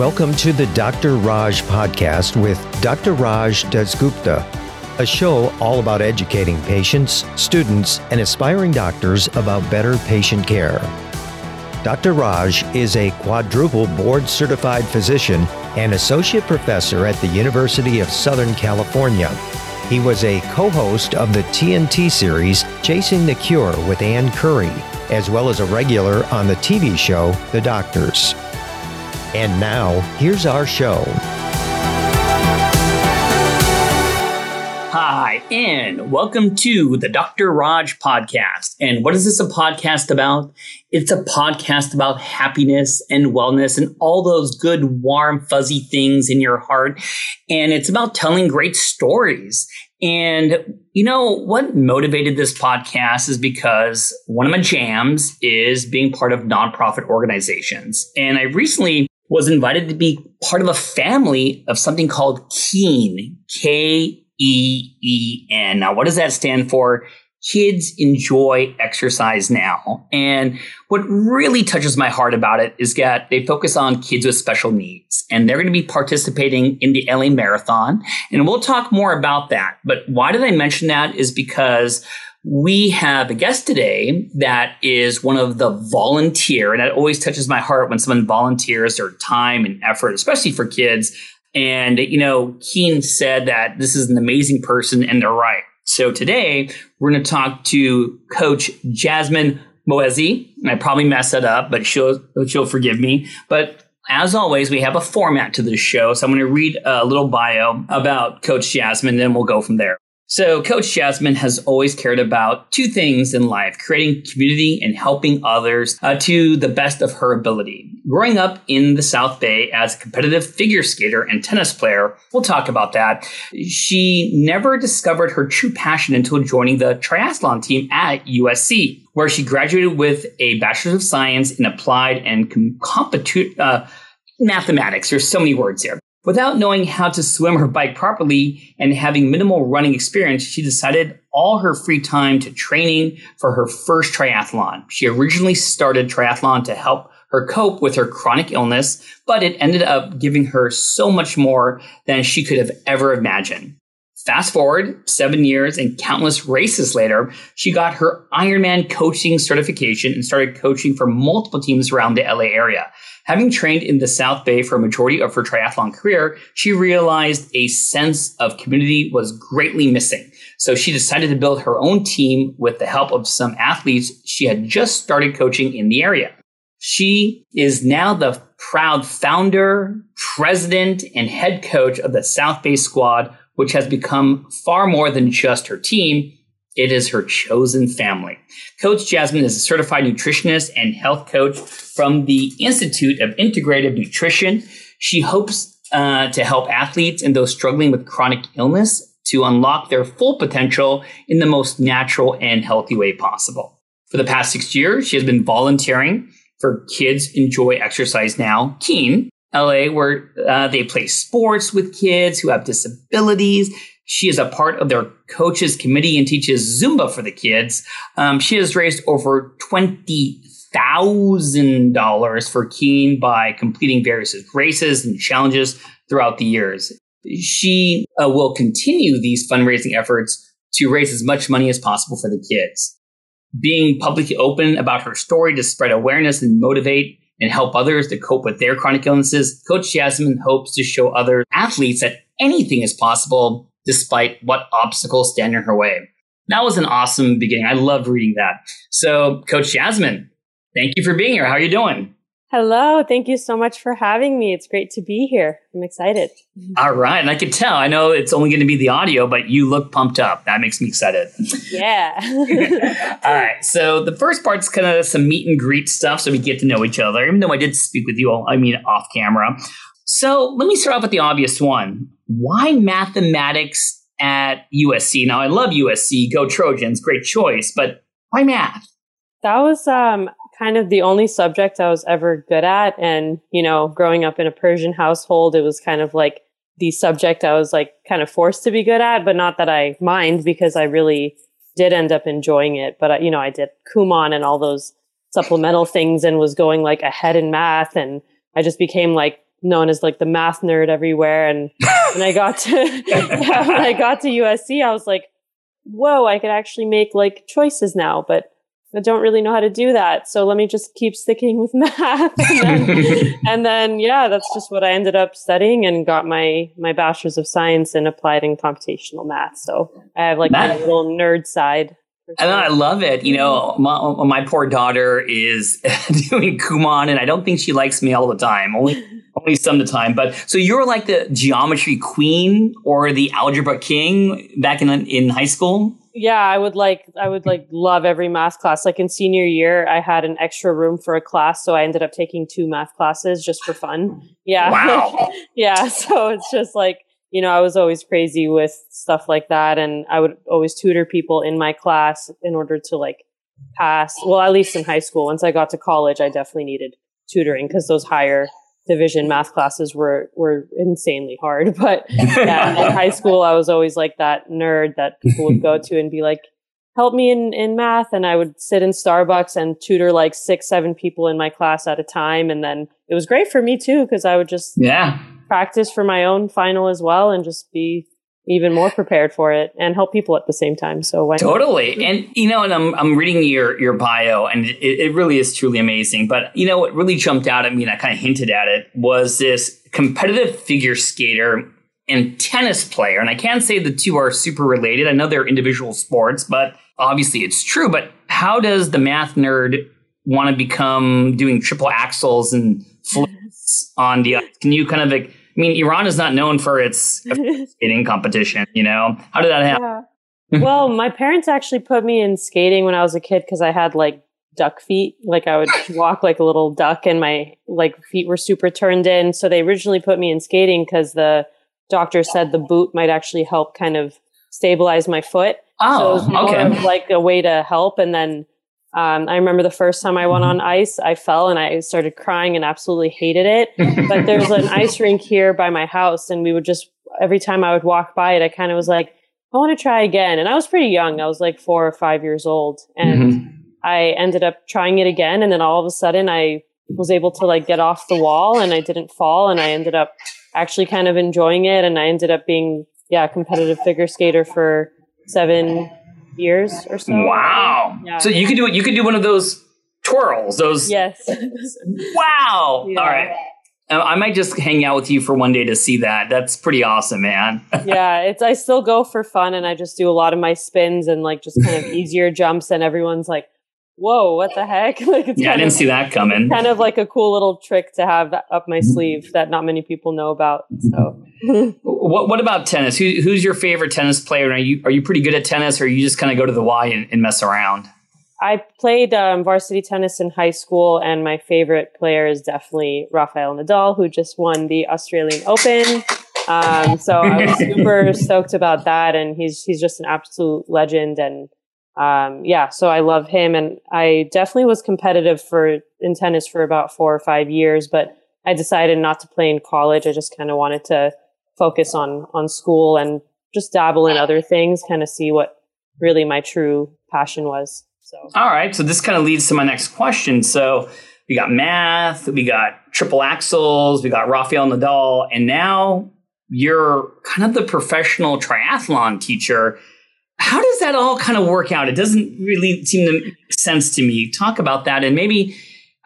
Welcome to the Dr. Raj podcast with Dr. Raj Dasgupta, a show all about educating patients, students, and aspiring doctors about better patient care. Dr. Raj is a quadruple board certified physician and associate professor at the University of Southern California. He was a co host of the TNT series Chasing the Cure with Ann Curry, as well as a regular on the TV show The Doctors. And now, here's our show. Hi, and welcome to the Dr. Raj podcast. And what is this a podcast about? It's a podcast about happiness and wellness and all those good, warm, fuzzy things in your heart. And it's about telling great stories. And you know what motivated this podcast is because one of my jams is being part of nonprofit organizations. And I recently was invited to be part of a family of something called KEEN, K E E N. Now, what does that stand for? Kids enjoy exercise now. And what really touches my heart about it is that they focus on kids with special needs and they're going to be participating in the LA Marathon. And we'll talk more about that. But why did I mention that is because we have a guest today that is one of the volunteer, and it always touches my heart when someone volunteers their time and effort, especially for kids. And, you know, Keen said that this is an amazing person, and they're right. So today we're going to talk to Coach Jasmine Moezzi. And I probably messed that up, but she'll she'll forgive me. But as always, we have a format to this show. So I'm going to read a little bio about Coach Jasmine, then we'll go from there. So, Coach Jasmine has always cared about two things in life creating community and helping others uh, to the best of her ability. Growing up in the South Bay as a competitive figure skater and tennis player, we'll talk about that. She never discovered her true passion until joining the triathlon team at USC, where she graduated with a Bachelor's of Science in Applied and com- competitive. Uh, mathematics. There's so many words here. Without knowing how to swim her bike properly and having minimal running experience, she decided all her free time to training for her first triathlon. She originally started triathlon to help her cope with her chronic illness, but it ended up giving her so much more than she could have ever imagined. Fast forward seven years and countless races later, she got her Ironman coaching certification and started coaching for multiple teams around the LA area. Having trained in the South Bay for a majority of her triathlon career, she realized a sense of community was greatly missing. So she decided to build her own team with the help of some athletes she had just started coaching in the area. She is now the proud founder, president, and head coach of the South Bay squad, which has become far more than just her team. It is her chosen family. Coach Jasmine is a certified nutritionist and health coach from the Institute of Integrative Nutrition. She hopes uh, to help athletes and those struggling with chronic illness to unlock their full potential in the most natural and healthy way possible. For the past six years, she has been volunteering for Kids Enjoy Exercise Now, KEEN, LA, where uh, they play sports with kids who have disabilities. She is a part of their coaches committee and teaches Zumba for the kids. Um, she has raised over twenty thousand dollars for Keen by completing various races and challenges throughout the years. She uh, will continue these fundraising efforts to raise as much money as possible for the kids. being publicly open about her story to spread awareness and motivate and help others to cope with their chronic illnesses, Coach Jasmine hopes to show other athletes that anything is possible despite what obstacles stand in her way. That was an awesome beginning. I loved reading that. So, Coach Jasmine, thank you for being here. How are you doing? Hello. Thank you so much for having me. It's great to be here. I'm excited. All right. And I can tell, I know it's only going to be the audio, but you look pumped up. That makes me excited. Yeah. All right. So the first part's kind of some meet and greet stuff so we get to know each other, even though I did speak with you, all, I mean, off camera. So let me start off with the obvious one. Why mathematics at USC? Now, I love USC. Go Trojans. Great choice. But why math? That was um, kind of the only subject I was ever good at. And, you know, growing up in a Persian household, it was kind of like the subject I was like kind of forced to be good at, but not that I mind because I really did end up enjoying it. But, uh, you know, I did Kumon and all those supplemental things and was going like ahead in math. And I just became like known as like the math nerd everywhere. And when I got to, yeah, when I got to USC, I was like, whoa, I could actually make like choices now. But I don't really know how to do that. So let me just keep sticking with math. and, then, and, then, yeah, that's just what I ended up studying and got my, my bachelor's of science in applied and computational math. So I have like that, my little nerd side. And I love it. You know, my, my poor daughter is doing Kumon, and I don't think she likes me all the time. Only only some of the time. But so you're like the geometry queen or the algebra king back in in high school yeah, I would like I would like love every math class. Like in senior year, I had an extra room for a class, so I ended up taking two math classes just for fun. Yeah. Wow. yeah, so it's just like, you know, I was always crazy with stuff like that and I would always tutor people in my class in order to like pass. Well, at least in high school. Once I got to college, I definitely needed tutoring because those higher division math classes were were insanely hard. But yeah, in high school, I was always like that nerd that people would go to and be like, "Help me in in math," and I would sit in Starbucks and tutor like six, seven people in my class at a time, and then it was great for me too because I would just yeah practice for my own final as well and just be even more prepared for it and help people at the same time. So why totally. Not? And you know, and I'm I'm reading your your bio, and it, it really is truly amazing. But you know, what really jumped out at me, and I kind of hinted at it, was this competitive figure skater and tennis player. And I can't say the two are super related. I know they're individual sports, but obviously it's true. But how does the math nerd want to become doing triple axels and flips on the ice? Can you kind of like I mean, Iran is not known for its skating competition. You know, how did that happen? Yeah. well, my parents actually put me in skating when I was a kid because I had like duck feet. Like I would walk like a little duck, and my like feet were super turned in. So they originally put me in skating because the doctor said the boot might actually help kind of stabilize my foot. Oh, so okay. like a way to help, and then um, I remember the first time I went on mm-hmm. ice, I fell and I started crying and absolutely hated it. but there's an ice rink here by my house, and we would just every time I would walk by it, I kind of was like, I want to try again. And I was pretty young; I was like four or five years old, and mm-hmm. I ended up trying it again. And then all of a sudden, I was able to like get off the wall, and I didn't fall, and I ended up actually kind of enjoying it, and I ended up being yeah competitive figure skater for seven years or so. Wow. Yeah. So you could do it. You could do one of those twirls. Those. Yes. wow. Yeah. All right. Um, I might just hang out with you for one day to see that. That's pretty awesome, man. yeah, it's I still go for fun and I just do a lot of my spins and like just kind of easier jumps and everyone's like, whoa, what the heck? like, it's yeah, I didn't of, see that coming. Kind of like a cool little trick to have up my sleeve that not many people know about. So, what what about tennis? Who, who's your favorite tennis player? Are you are you pretty good at tennis, or you just kind of go to the Y and, and mess around? I played um, varsity tennis in high school, and my favorite player is definitely Rafael Nadal, who just won the Australian Open. Um, so I was super stoked about that, and he's he's just an absolute legend and um, yeah, so I love him, and I definitely was competitive for in tennis for about four or five years, but I decided not to play in college. I just kind of wanted to focus on on school and just dabble in other things, kind of see what really my true passion was. So, all right, so this kind of leads to my next question. So we got math, we got triple axels, we got Rafael Nadal, and now you're kind of the professional triathlon teacher how does that all kind of work out? It doesn't really seem to make sense to me. Talk about that and maybe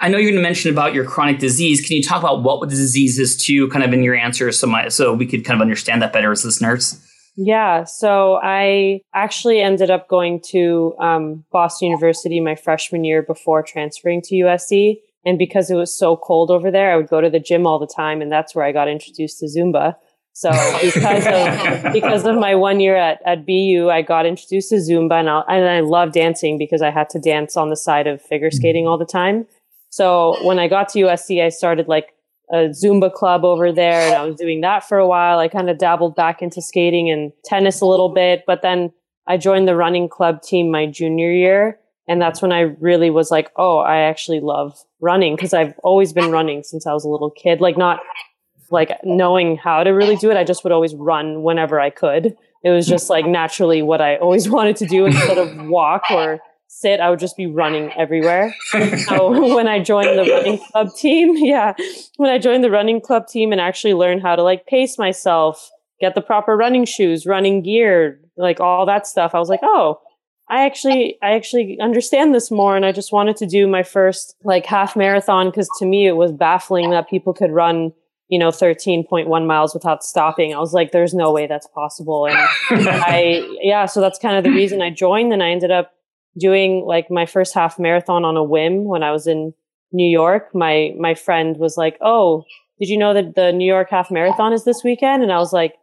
I know you're going to mention about your chronic disease. Can you talk about what the disease is too, kind of in your answer, so my, so we could kind of understand that better as listeners? Yeah, so I actually ended up going to um, Boston University my freshman year before transferring to USC. And because it was so cold over there, I would go to the gym all the time, and that's where I got introduced to Zumba. So because of because of my one year at, at BU, I got introduced to Zumba, and, I and I love dancing because I had to dance on the side of figure mm-hmm. skating all the time. So when I got to USC, I started like a Zumba club over there and I was doing that for a while. I kind of dabbled back into skating and tennis a little bit, but then I joined the running club team my junior year. And that's when I really was like, oh, I actually love running because I've always been running since I was a little kid. Like, not like knowing how to really do it. I just would always run whenever I could. It was just like naturally what I always wanted to do instead of walk or sit, I would just be running everywhere. so when I joined the running club team, yeah, when I joined the running club team and actually learned how to like pace myself, get the proper running shoes, running gear, like all that stuff, I was like, oh, I actually, I actually understand this more. And I just wanted to do my first like half marathon because to me it was baffling that people could run you know 13.1 miles without stopping i was like there's no way that's possible and i yeah so that's kind of the reason i joined and i ended up doing like my first half marathon on a whim when I was in New York. My my friend was like, "Oh, did you know that the New York half marathon is this weekend?" And I was like,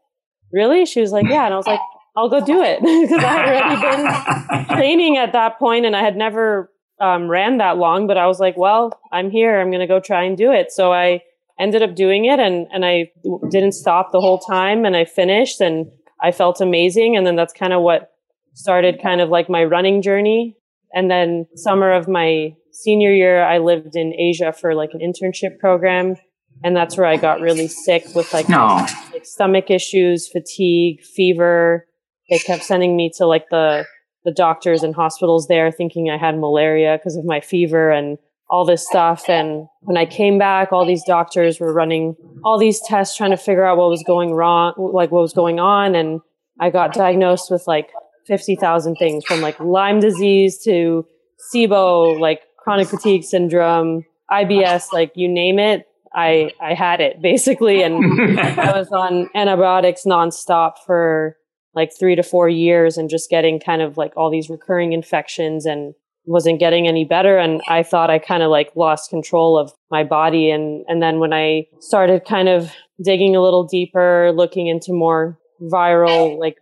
"Really?" She was like, "Yeah." And I was like, "I'll go do it," because I had already been training at that point, and I had never um, ran that long. But I was like, "Well, I'm here. I'm going to go try and do it." So I ended up doing it, and and I didn't stop the whole time, and I finished, and I felt amazing. And then that's kind of what started kind of like my running journey. And then summer of my senior year, I lived in Asia for like an internship program. And that's where I got really sick with like, no. like stomach issues, fatigue, fever. They kept sending me to like the, the doctors and hospitals there thinking I had malaria because of my fever and all this stuff. And when I came back, all these doctors were running all these tests trying to figure out what was going wrong, like what was going on. And I got diagnosed with like 50,000 things from like Lyme disease to SIBO, like chronic fatigue syndrome, IBS, like you name it. I, I had it basically. And I was on antibiotics nonstop for like three to four years and just getting kind of like all these recurring infections and wasn't getting any better. And I thought I kind of like lost control of my body. And, and then when I started kind of digging a little deeper, looking into more viral like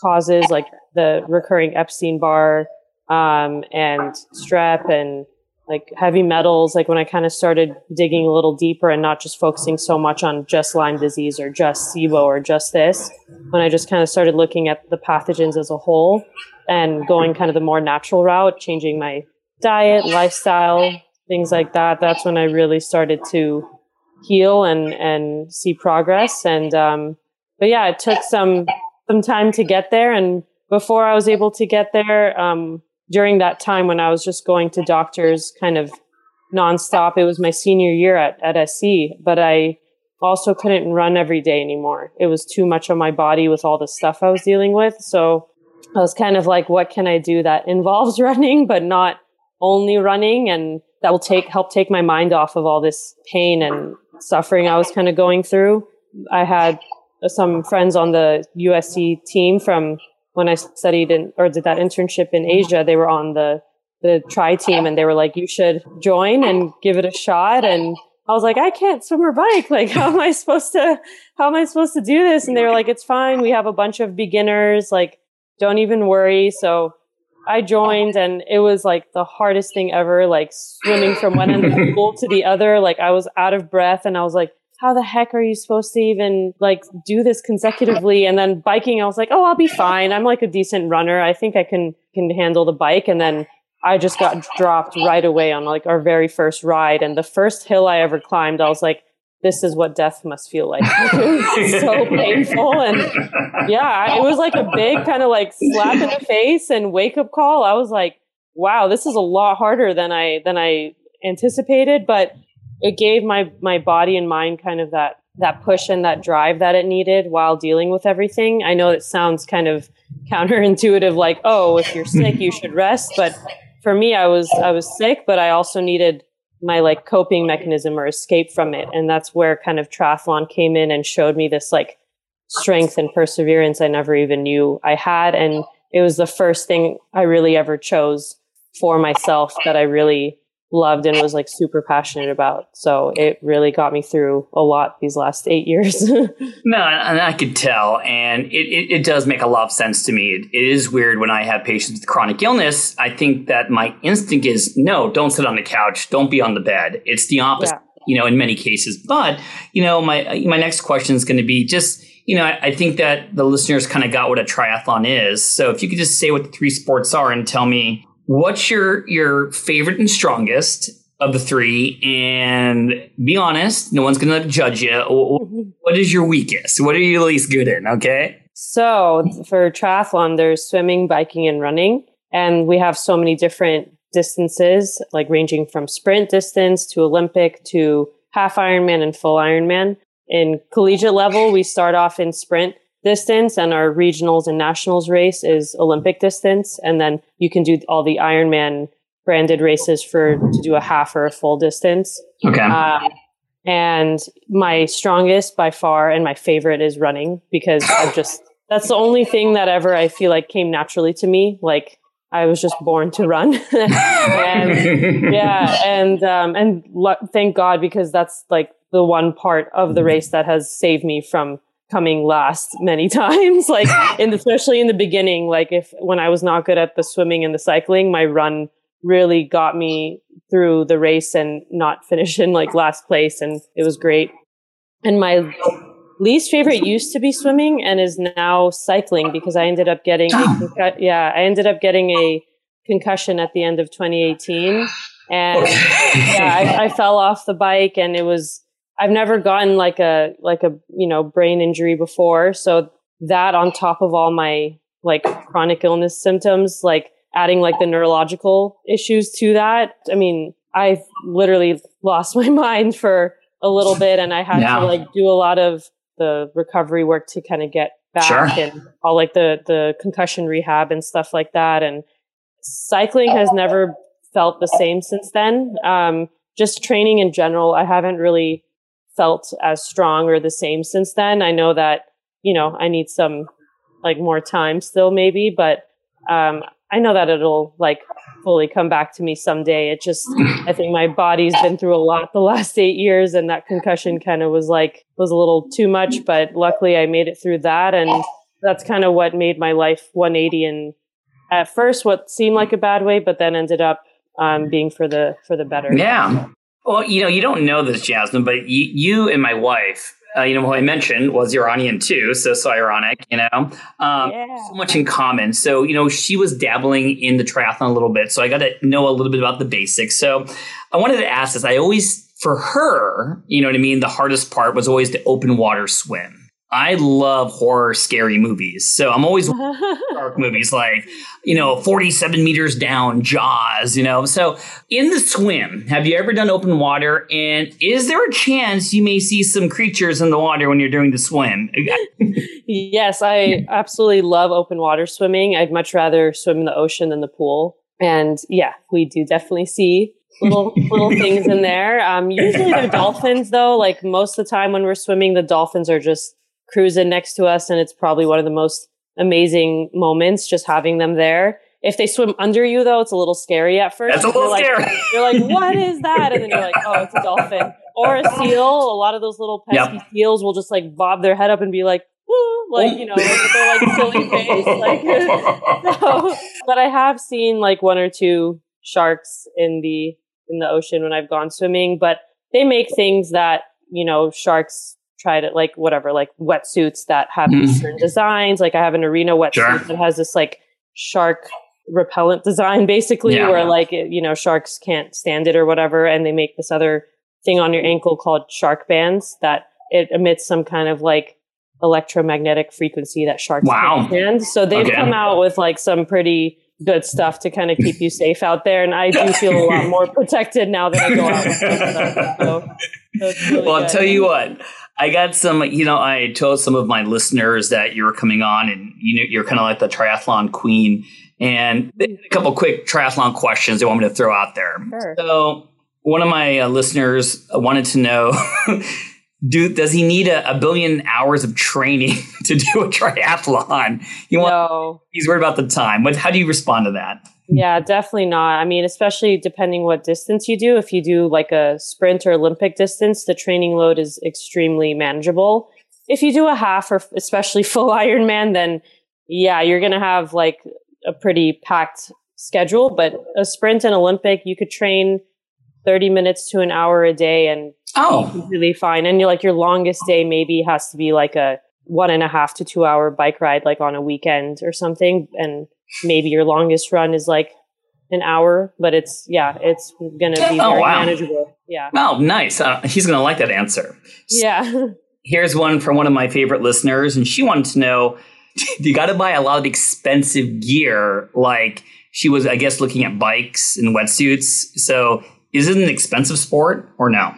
causes like the recurring Epstein Barr um, and strep and like heavy metals. Like when I kind of started digging a little deeper and not just focusing so much on just Lyme disease or just SIBO or just this, when I just kind of started looking at the pathogens as a whole and going kind of the more natural route, changing my diet, lifestyle, things like that. That's when I really started to heal and and see progress. And um, but yeah, it took some some time to get there and before I was able to get there, um, during that time when I was just going to doctors kind of nonstop, it was my senior year at, at SC, but I also couldn't run every day anymore. It was too much on my body with all the stuff I was dealing with. So I was kind of like, what can I do that involves running, but not only running and that will take, help take my mind off of all this pain and suffering I was kind of going through. I had some friends on the USC team from when I studied in or did that internship in Asia, they were on the the tri team and they were like, you should join and give it a shot. And I was like, I can't swim or bike. Like, how am I supposed to, how am I supposed to do this? And they were like, it's fine. We have a bunch of beginners. Like, don't even worry. So I joined and it was like the hardest thing ever, like swimming from one end of the pool to the other. Like I was out of breath and I was like, how the heck are you supposed to even like do this consecutively? And then biking, I was like, oh, I'll be fine. I'm like a decent runner. I think I can can handle the bike. And then I just got dropped right away on like our very first ride. And the first hill I ever climbed, I was like, this is what death must feel like. so painful. And yeah, it was like a big kind of like slap in the face and wake up call. I was like, wow, this is a lot harder than I than I anticipated. But it gave my my body and mind kind of that that push and that drive that it needed while dealing with everything. I know it sounds kind of counterintuitive like, oh, if you're sick, you should rest, but for me I was I was sick, but I also needed my like coping mechanism or escape from it. And that's where kind of triathlon came in and showed me this like strength and perseverance I never even knew I had and it was the first thing I really ever chose for myself that I really loved and was like super passionate about. So it really got me through a lot these last eight years. no, and I could tell. And it, it, it, does make a lot of sense to me. It, it is weird when I have patients with chronic illness. I think that my instinct is no, don't sit on the couch, don't be on the bed. It's the opposite. Yeah. You know, in many cases, but you know, my my next question is going to be just you know, I, I, think that the listeners kind of got what a triathlon is. So if you could just say what the three sports are and tell me what's your your favorite and strongest of the three? And be honest no one's gonna judge you what is your weakest? What are you least good in? Okay? So for triathlon there's swimming biking and running. And we have so many different distances like ranging from sprint distance to olympic to half ironman and full ironman. In collegiate level we start off in sprint distance and our regionals and nationals race is Olympic distance. And then you can do all the Ironman branded races for to do a half or a full distance. Okay. Um, and my strongest by far and my favorite is running because I've just that's the only thing that ever I feel like came naturally to me. Like I was just born to run. and yeah, and um, and lo- thank God because that's like the one part of the race that has saved me from coming last many times like in especially in the beginning like if when i was not good at the swimming and the cycling my run really got me through the race and not finish in like last place and it was great. And my least favorite used to be swimming and is now cycling because i ended up getting a concu- yeah i ended up getting a concussion at the end of 2018 and yeah I, I fell off the bike and it was I've never gotten like a like a you know brain injury before, so that on top of all my like chronic illness symptoms, like adding like the neurological issues to that. I mean, I literally lost my mind for a little bit, and I had yeah. to like do a lot of the recovery work to kind of get back sure. and all like the the concussion rehab and stuff like that. And cycling has never felt the same since then. Um, just training in general, I haven't really felt as strong or the same since then. I know that, you know, I need some like more time still maybe, but um, I know that it'll like fully come back to me someday. It just, I think my body's been through a lot the last eight years and that concussion kind of was like, was a little too much, but luckily I made it through that. And that's kind of what made my life 180 and at first what seemed like a bad way, but then ended up um, being for the, for the better. Yeah. Well, you know, you don't know this, Jasmine, but you, you and my wife, uh, you know, who I mentioned was Iranian too, so so ironic, you know, um, yeah. so much in common. So you know, she was dabbling in the triathlon a little bit, so I got to know a little bit about the basics. So I wanted to ask this. I always, for her, you know what I mean. The hardest part was always the open water swim. I love horror, scary movies. So I'm always dark movies like, you know, 47 meters down, Jaws, you know. So in the swim, have you ever done open water? And is there a chance you may see some creatures in the water when you're doing the swim? yes, I absolutely love open water swimming. I'd much rather swim in the ocean than the pool. And yeah, we do definitely see little little things in there. Um, usually they're dolphins though. Like most of the time when we're swimming, the dolphins are just cruising next to us and it's probably one of the most amazing moments just having them there. If they swim under you though, it's a little scary at first. That's a little you're scary. Like, you're like, what is that? And then you're like, oh, it's a dolphin. Or a seal. A lot of those little pesky yep. seals will just like bob their head up and be like, like you know, like their like silly face. Like so, but I have seen like one or two sharks in the in the ocean when I've gone swimming, but they make things that, you know, sharks try to like whatever, like wetsuits that have mm. certain designs. Like I have an arena wetsuit sure. that has this like shark repellent design basically yeah. where like you know sharks can't stand it or whatever and they make this other thing on your ankle called shark bands that it emits some kind of like electromagnetic frequency that sharks wow. can't stand so they've okay. come out with like some pretty good stuff to kind of keep you safe out there and i do feel a lot more protected now that i go out with stuff, so, so really well i'll good. tell you what I got some, you know, I told some of my listeners that you were coming on and you know, you're kind of like the triathlon queen. And a couple quick triathlon questions they want me to throw out there. Sure. So, one of my uh, listeners wanted to know do does he need a, a, billion hours of training to do a triathlon? You want, no. He's worried about the time. What, how do you respond to that? Mm. Yeah, definitely not. I mean, especially depending what distance you do. If you do like a sprint or Olympic distance, the training load is extremely manageable. If you do a half or especially full Ironman, then yeah, you're going to have like a pretty packed schedule. But a sprint and Olympic, you could train 30 minutes to an hour a day and oh, really fine. And you're like your longest day maybe has to be like a one and a half to two hour bike ride, like on a weekend or something. And maybe your longest run is like an hour, but it's yeah, it's gonna be oh, very wow. manageable. Yeah. Oh, nice. Uh, he's gonna like that answer. Yeah. Here's one from one of my favorite listeners, and she wanted to know: You got to buy a lot of expensive gear. Like she was, I guess, looking at bikes and wetsuits. So, is it an expensive sport or no?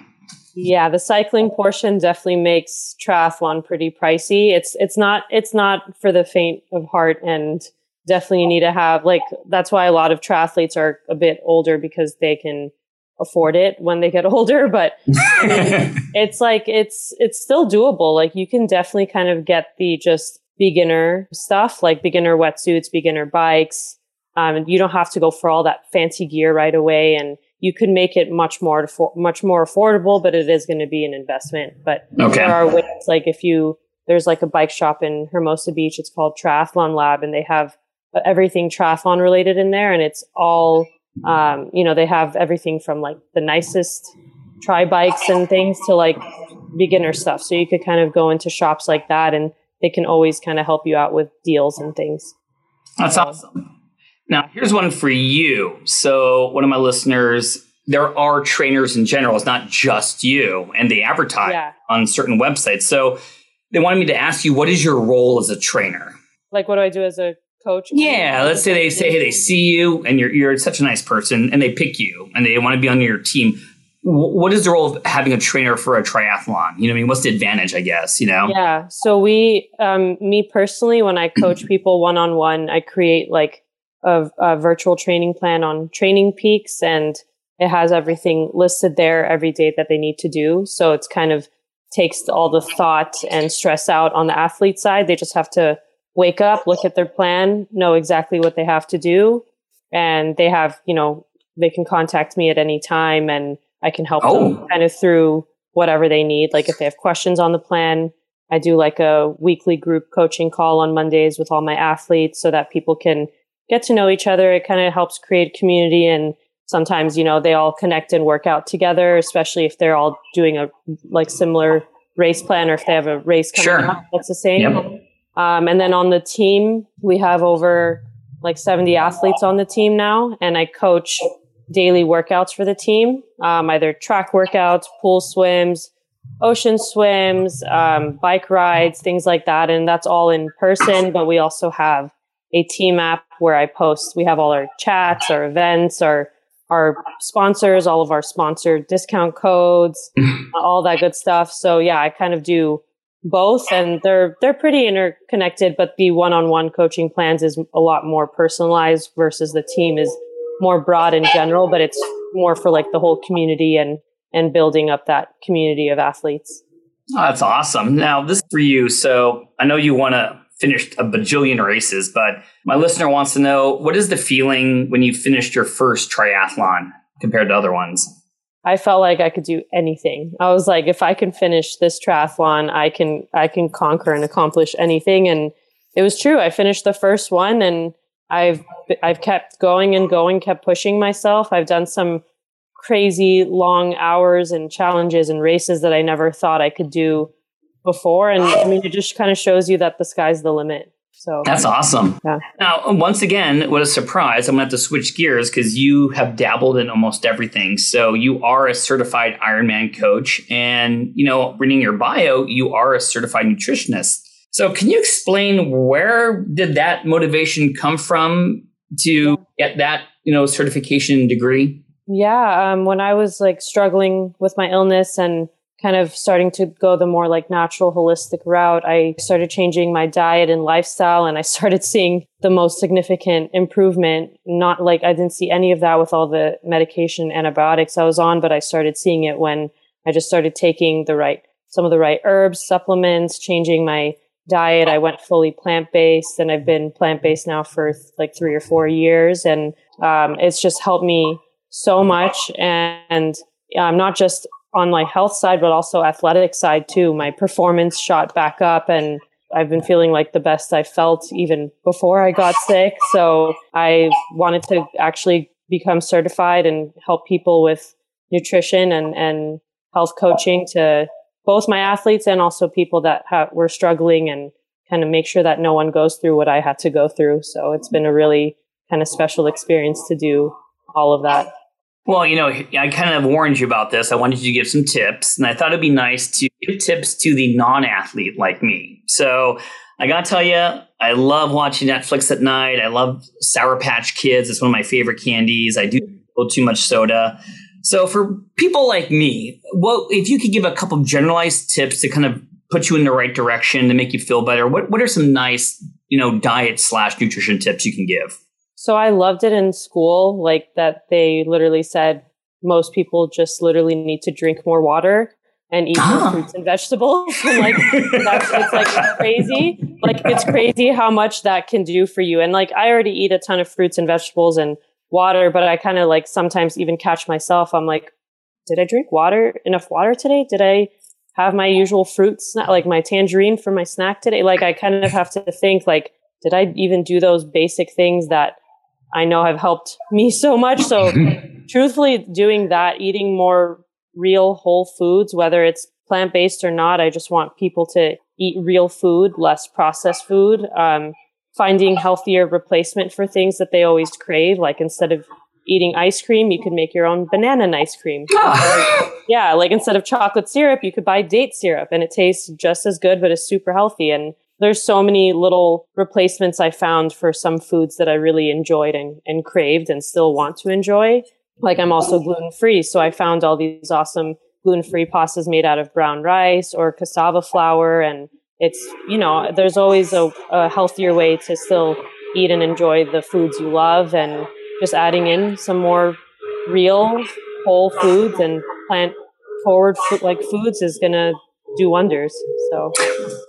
Yeah, the cycling portion definitely makes triathlon pretty pricey. It's it's not it's not for the faint of heart and definitely you need to have like that's why a lot of triathletes are a bit older because they can afford it when they get older but I mean, it's like it's it's still doable like you can definitely kind of get the just beginner stuff like beginner wetsuits beginner bikes um, and you don't have to go for all that fancy gear right away and you could make it much more much more affordable but it is going to be an investment but okay. there are ways like if you there's like a bike shop in Hermosa Beach it's called Triathlon Lab and they have everything triathlon related in there and it's all um, you know they have everything from like the nicest tri bikes and things to like beginner stuff. So you could kind of go into shops like that and they can always kind of help you out with deals and things. That's awesome. Now here's one for you. So one of my listeners there are trainers in general it's not just you and they advertise yeah. on certain websites. So they wanted me to ask you what is your role as a trainer? Like what do i do as a coach. Yeah, let's say they say, hey, they see you and you're you're such a nice person, and they pick you and they want to be on your team. What is the role of having a trainer for a triathlon? You know, I mean, what's the advantage? I guess you know. Yeah. So we, um, me personally, when I coach people one on one, I create like a, a virtual training plan on Training Peaks, and it has everything listed there every day that they need to do. So it's kind of takes all the thought and stress out on the athlete side. They just have to wake up, look at their plan, know exactly what they have to do. And they have, you know, they can contact me at any time and I can help oh. them kind of through whatever they need. Like if they have questions on the plan, I do like a weekly group coaching call on Mondays with all my athletes so that people can get to know each other. It kind of helps create community and sometimes, you know, they all connect and work out together, especially if they're all doing a like similar race plan or if they have a race coming sure. up that's the same. Yep. Um, and then on the team, we have over like 70 athletes on the team now, and I coach daily workouts for the team, um, either track workouts, pool swims, ocean swims, um, bike rides, things like that. And that's all in person, but we also have a team app where I post, we have all our chats, our events, our our sponsors, all of our sponsored discount codes, all that good stuff. So yeah, I kind of do both and they're they're pretty interconnected but the one-on-one coaching plans is a lot more personalized versus the team is more broad in general but it's more for like the whole community and and building up that community of athletes. Oh, that's awesome. Now this is for you. So i know you want to finish a bajillion races but my listener wants to know what is the feeling when you finished your first triathlon compared to other ones I felt like I could do anything. I was like, if I can finish this triathlon, I can I can conquer and accomplish anything. And it was true. I finished the first one, and I've I've kept going and going, kept pushing myself. I've done some crazy long hours and challenges and races that I never thought I could do before. And I mean, it just kind of shows you that the sky's the limit. So that's awesome. Yeah. Now, once again, what a surprise! I'm going to have to switch gears because you have dabbled in almost everything. So you are a certified Ironman coach, and you know, reading your bio, you are a certified nutritionist. So can you explain where did that motivation come from to get that you know certification degree? Yeah, um, when I was like struggling with my illness and kind of starting to go the more like natural holistic route, I started changing my diet and lifestyle and I started seeing the most significant improvement. Not like I didn't see any of that with all the medication antibiotics I was on, but I started seeing it when I just started taking the right, some of the right herbs, supplements, changing my diet. I went fully plant based and I've been plant based now for like three or four years. And um, it's just helped me so much. And I'm um, not just on my health side, but also athletic side too. My performance shot back up and I've been feeling like the best I felt even before I got sick. So I wanted to actually become certified and help people with nutrition and, and health coaching to both my athletes and also people that ha- were struggling and kind of make sure that no one goes through what I had to go through. So it's been a really kind of special experience to do all of that. Well, you know, I kind of warned you about this. I wanted you to give some tips, and I thought it'd be nice to give tips to the non athlete like me. So I got to tell you, I love watching Netflix at night. I love Sour Patch Kids. It's one of my favorite candies. I do go too much soda. So for people like me, what if you could give a couple of generalized tips to kind of put you in the right direction to make you feel better? What what are some nice, you know, diet slash nutrition tips you can give? So I loved it in school, like that they literally said most people just literally need to drink more water and eat ah. more fruits and vegetables. and like that's it's like crazy. Like it's crazy how much that can do for you. And like I already eat a ton of fruits and vegetables and water, but I kind of like sometimes even catch myself. I'm like, did I drink water enough water today? Did I have my usual fruits, like my tangerine for my snack today? Like I kind of have to think like, did I even do those basic things that I know have helped me so much. So truthfully, doing that, eating more real whole foods, whether it's plant based or not, I just want people to eat real food, less processed food. Um, finding healthier replacement for things that they always crave. Like instead of eating ice cream, you could make your own banana ice cream. yeah, like instead of chocolate syrup, you could buy date syrup and it tastes just as good, but is super healthy. And there's so many little replacements I found for some foods that I really enjoyed and, and craved and still want to enjoy. Like I'm also gluten free. So I found all these awesome gluten free pastas made out of brown rice or cassava flour. And it's, you know, there's always a, a healthier way to still eat and enjoy the foods you love and just adding in some more real whole foods and plant forward like foods is going to do wonders. So,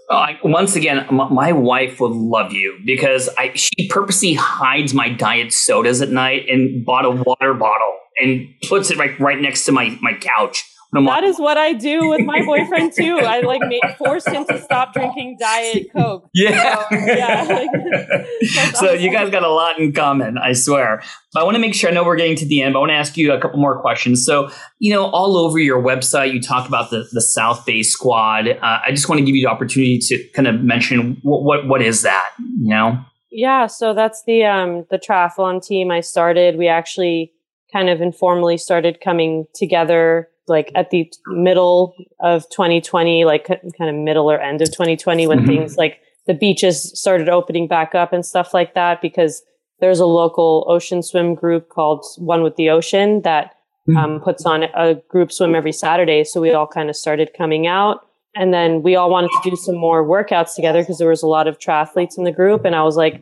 uh, once again, my wife would love you because I she purposely hides my diet sodas at night and bought a water bottle and puts it right right next to my my couch that is what I do with my boyfriend too. I like made, forced him to stop drinking diet coke. Yeah, so, yeah. so awesome. you guys got a lot in common, I swear. But I want to make sure I know we're getting to the end. But I want to ask you a couple more questions. So you know, all over your website, you talk about the the South Bay Squad. Uh, I just want to give you the opportunity to kind of mention what what, what is that? You know. Yeah, so that's the um the triathlon team I started. We actually kind of informally started coming together like at the middle of 2020, like kind of middle or end of 2020 when mm-hmm. things like the beaches started opening back up and stuff like that because there's a local ocean swim group called One with the Ocean that mm-hmm. um, puts on a group swim every Saturday. So we all kind of started coming out. And then we all wanted to do some more workouts together because there was a lot of triathletes in the group. And I was like,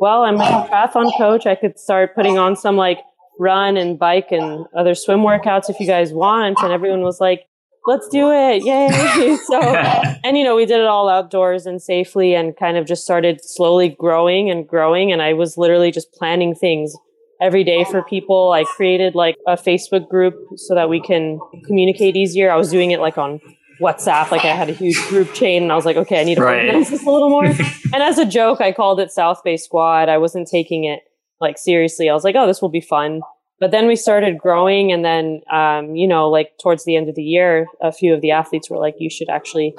well, I'm a triathlon coach. I could start putting on some like run and bike and other swim workouts if you guys want. And everyone was like, let's do it. Yay. so, and you know, we did it all outdoors and safely and kind of just started slowly growing and growing. And I was literally just planning things every day for people. I created like a Facebook group so that we can communicate easier. I was doing it like on WhatsApp. Like I had a huge group chain and I was like, okay, I need to right. organize this a little more. and as a joke, I called it South Bay Squad. I wasn't taking it like seriously. I was like, oh, this will be fun. But then we started growing, and then um, you know, like towards the end of the year, a few of the athletes were like, you should actually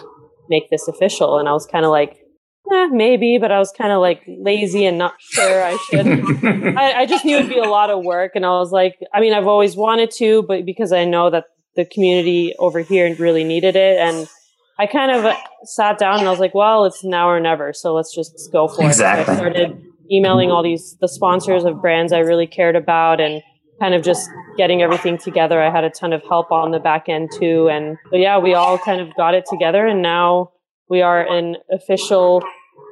make this official, and I was kind of like. Eh, maybe, but I was kind of like lazy and not sure I should. I, I just knew it'd be a lot of work, and I was like, I mean, I've always wanted to, but because I know that the community over here really needed it, and I kind of sat down and I was like, well, it's now or never. So let's just go for exactly. it. So I started emailing all these the sponsors of brands I really cared about and kind of just getting everything together. I had a ton of help on the back end too. And yeah, we all kind of got it together and now we are an official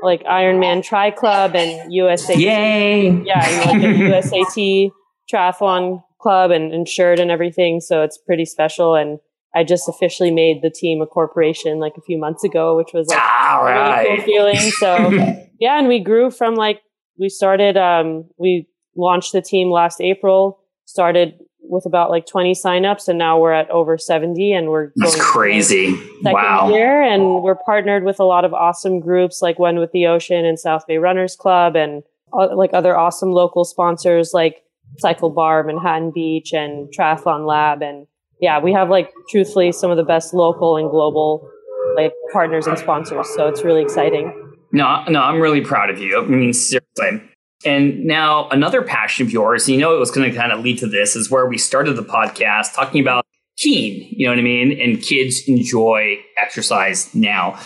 like Ironman Tri Club and USAT. Yay! Yeah, and like a USAT triathlon club and insured and everything. So it's pretty special. And I just officially made the team a corporation like a few months ago, which was like All a really right. cool feeling. So yeah, and we grew from like we started um we launched the team last April, started with about like 20 signups and now we're at over 70 and we're That's going crazy. second Wow. year and we're partnered with a lot of awesome groups like One with the Ocean and South Bay Runners Club and uh, like other awesome local sponsors like Cycle Bar, Manhattan Beach and Triathlon Lab and yeah, we have like truthfully some of the best local and global like partners and sponsors. So it's really exciting. No, no, I'm really proud of you. I mean, seriously. And now another passion of yours, you know, it was going to kind of lead to this is where we started the podcast talking about Keen, you know what I mean? And kids enjoy exercise now.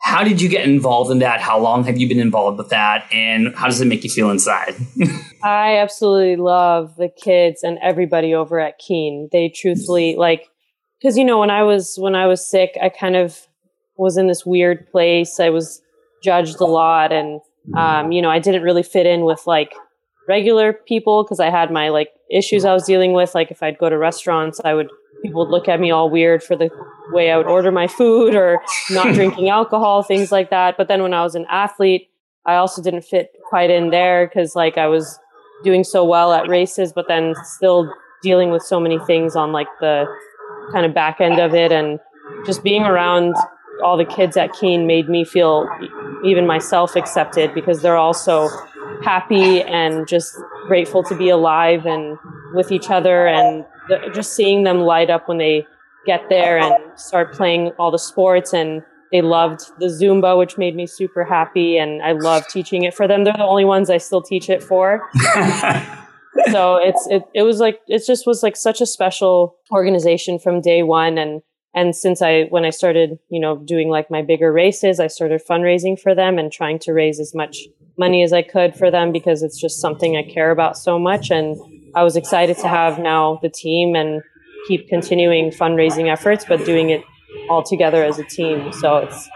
How did you get involved in that? How long have you been involved with that? And how does it make you feel inside? I absolutely love the kids and everybody over at Keen. They truthfully like because you know when I was when I was sick, I kind of was in this weird place. I was judged a lot, and um, you know I didn't really fit in with like regular people because I had my like issues I was dealing with. Like if I'd go to restaurants, I would people would look at me all weird for the way I would order my food or not drinking alcohol, things like that. But then when I was an athlete, I also didn't fit quite in there because like I was doing so well at races, but then still dealing with so many things on like the kind of back end of it and just being around all the kids at Keen made me feel even myself accepted because they're all so happy and just grateful to be alive and with each other and the, just seeing them light up when they get there and start playing all the sports and they loved the Zumba, which made me super happy. And I love teaching it for them. They're the only ones I still teach it for. so it's it, it was like it just was like such a special organization from day one and and since i when i started you know doing like my bigger races i started fundraising for them and trying to raise as much money as i could for them because it's just something i care about so much. And i was excited to have now the team and keep continuing fundraising efforts but doing it all together as a team so it's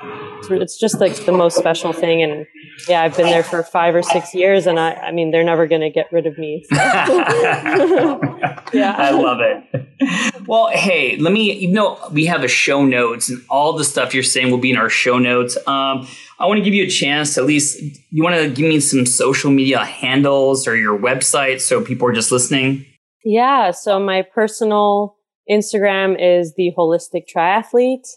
it's, just like the most special thing and yeah i've been there for five or six years and i i mean they're never going to get rid of me so. yeah. I love it. Well, hey, let me, even though we have a show notes and all the stuff you're saying will be in our show notes, um, I want to give you a chance to at least, you want to give me some social media handles or your website so people are just listening? Yeah. So my personal Instagram is the holistic triathlete.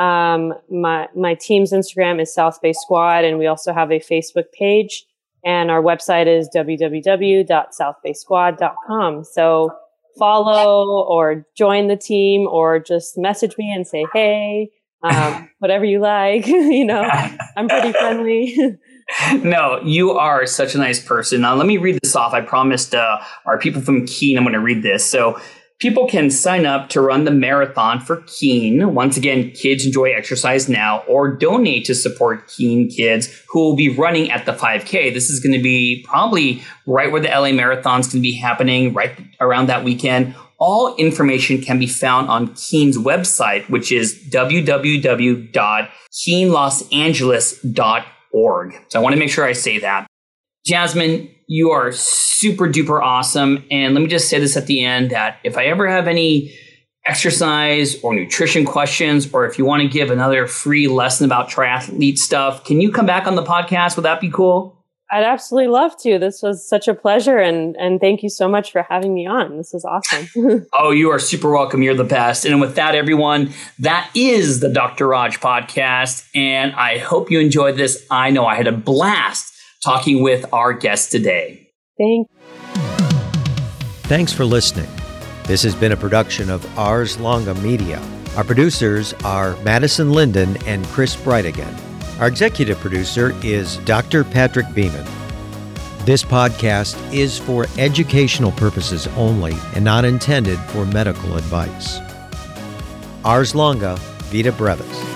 Um, my, my team's Instagram is South Bay Squad, and we also have a Facebook page. And our website is www.southbaysquad.com. So follow or join the team or just message me and say, hey, um, whatever you like. you know, I'm pretty friendly. no, you are such a nice person. Now, let me read this off. I promised uh, our people from Keen I'm going to read this. So, people can sign up to run the marathon for Keen. Once again, kids enjoy exercise now, or donate to support Keen kids who will be running at the 5K. This is going to be probably right where the LA Marathon's going to be happening, right around that weekend. All information can be found on Keen's website, which is www.keenlosangeles.org. So I want to make sure I say that. Jasmine, you are super duper awesome. And let me just say this at the end that if I ever have any exercise or nutrition questions, or if you want to give another free lesson about triathlete stuff, can you come back on the podcast? Would that be cool? I'd absolutely love to. This was such a pleasure and and thank you so much for having me on. This is awesome. oh, you are super welcome. You're the best. And with that, everyone, that is the Dr. Raj podcast. And I hope you enjoyed this. I know I had a blast talking with our guest today. Thank Thanks for listening. This has been a production of Ars Longa Media. Our producers are Madison Linden and Chris Brightigan. Our executive producer is Dr. Patrick Beeman. This podcast is for educational purposes only and not intended for medical advice. Ars Longa, Vita Brevis.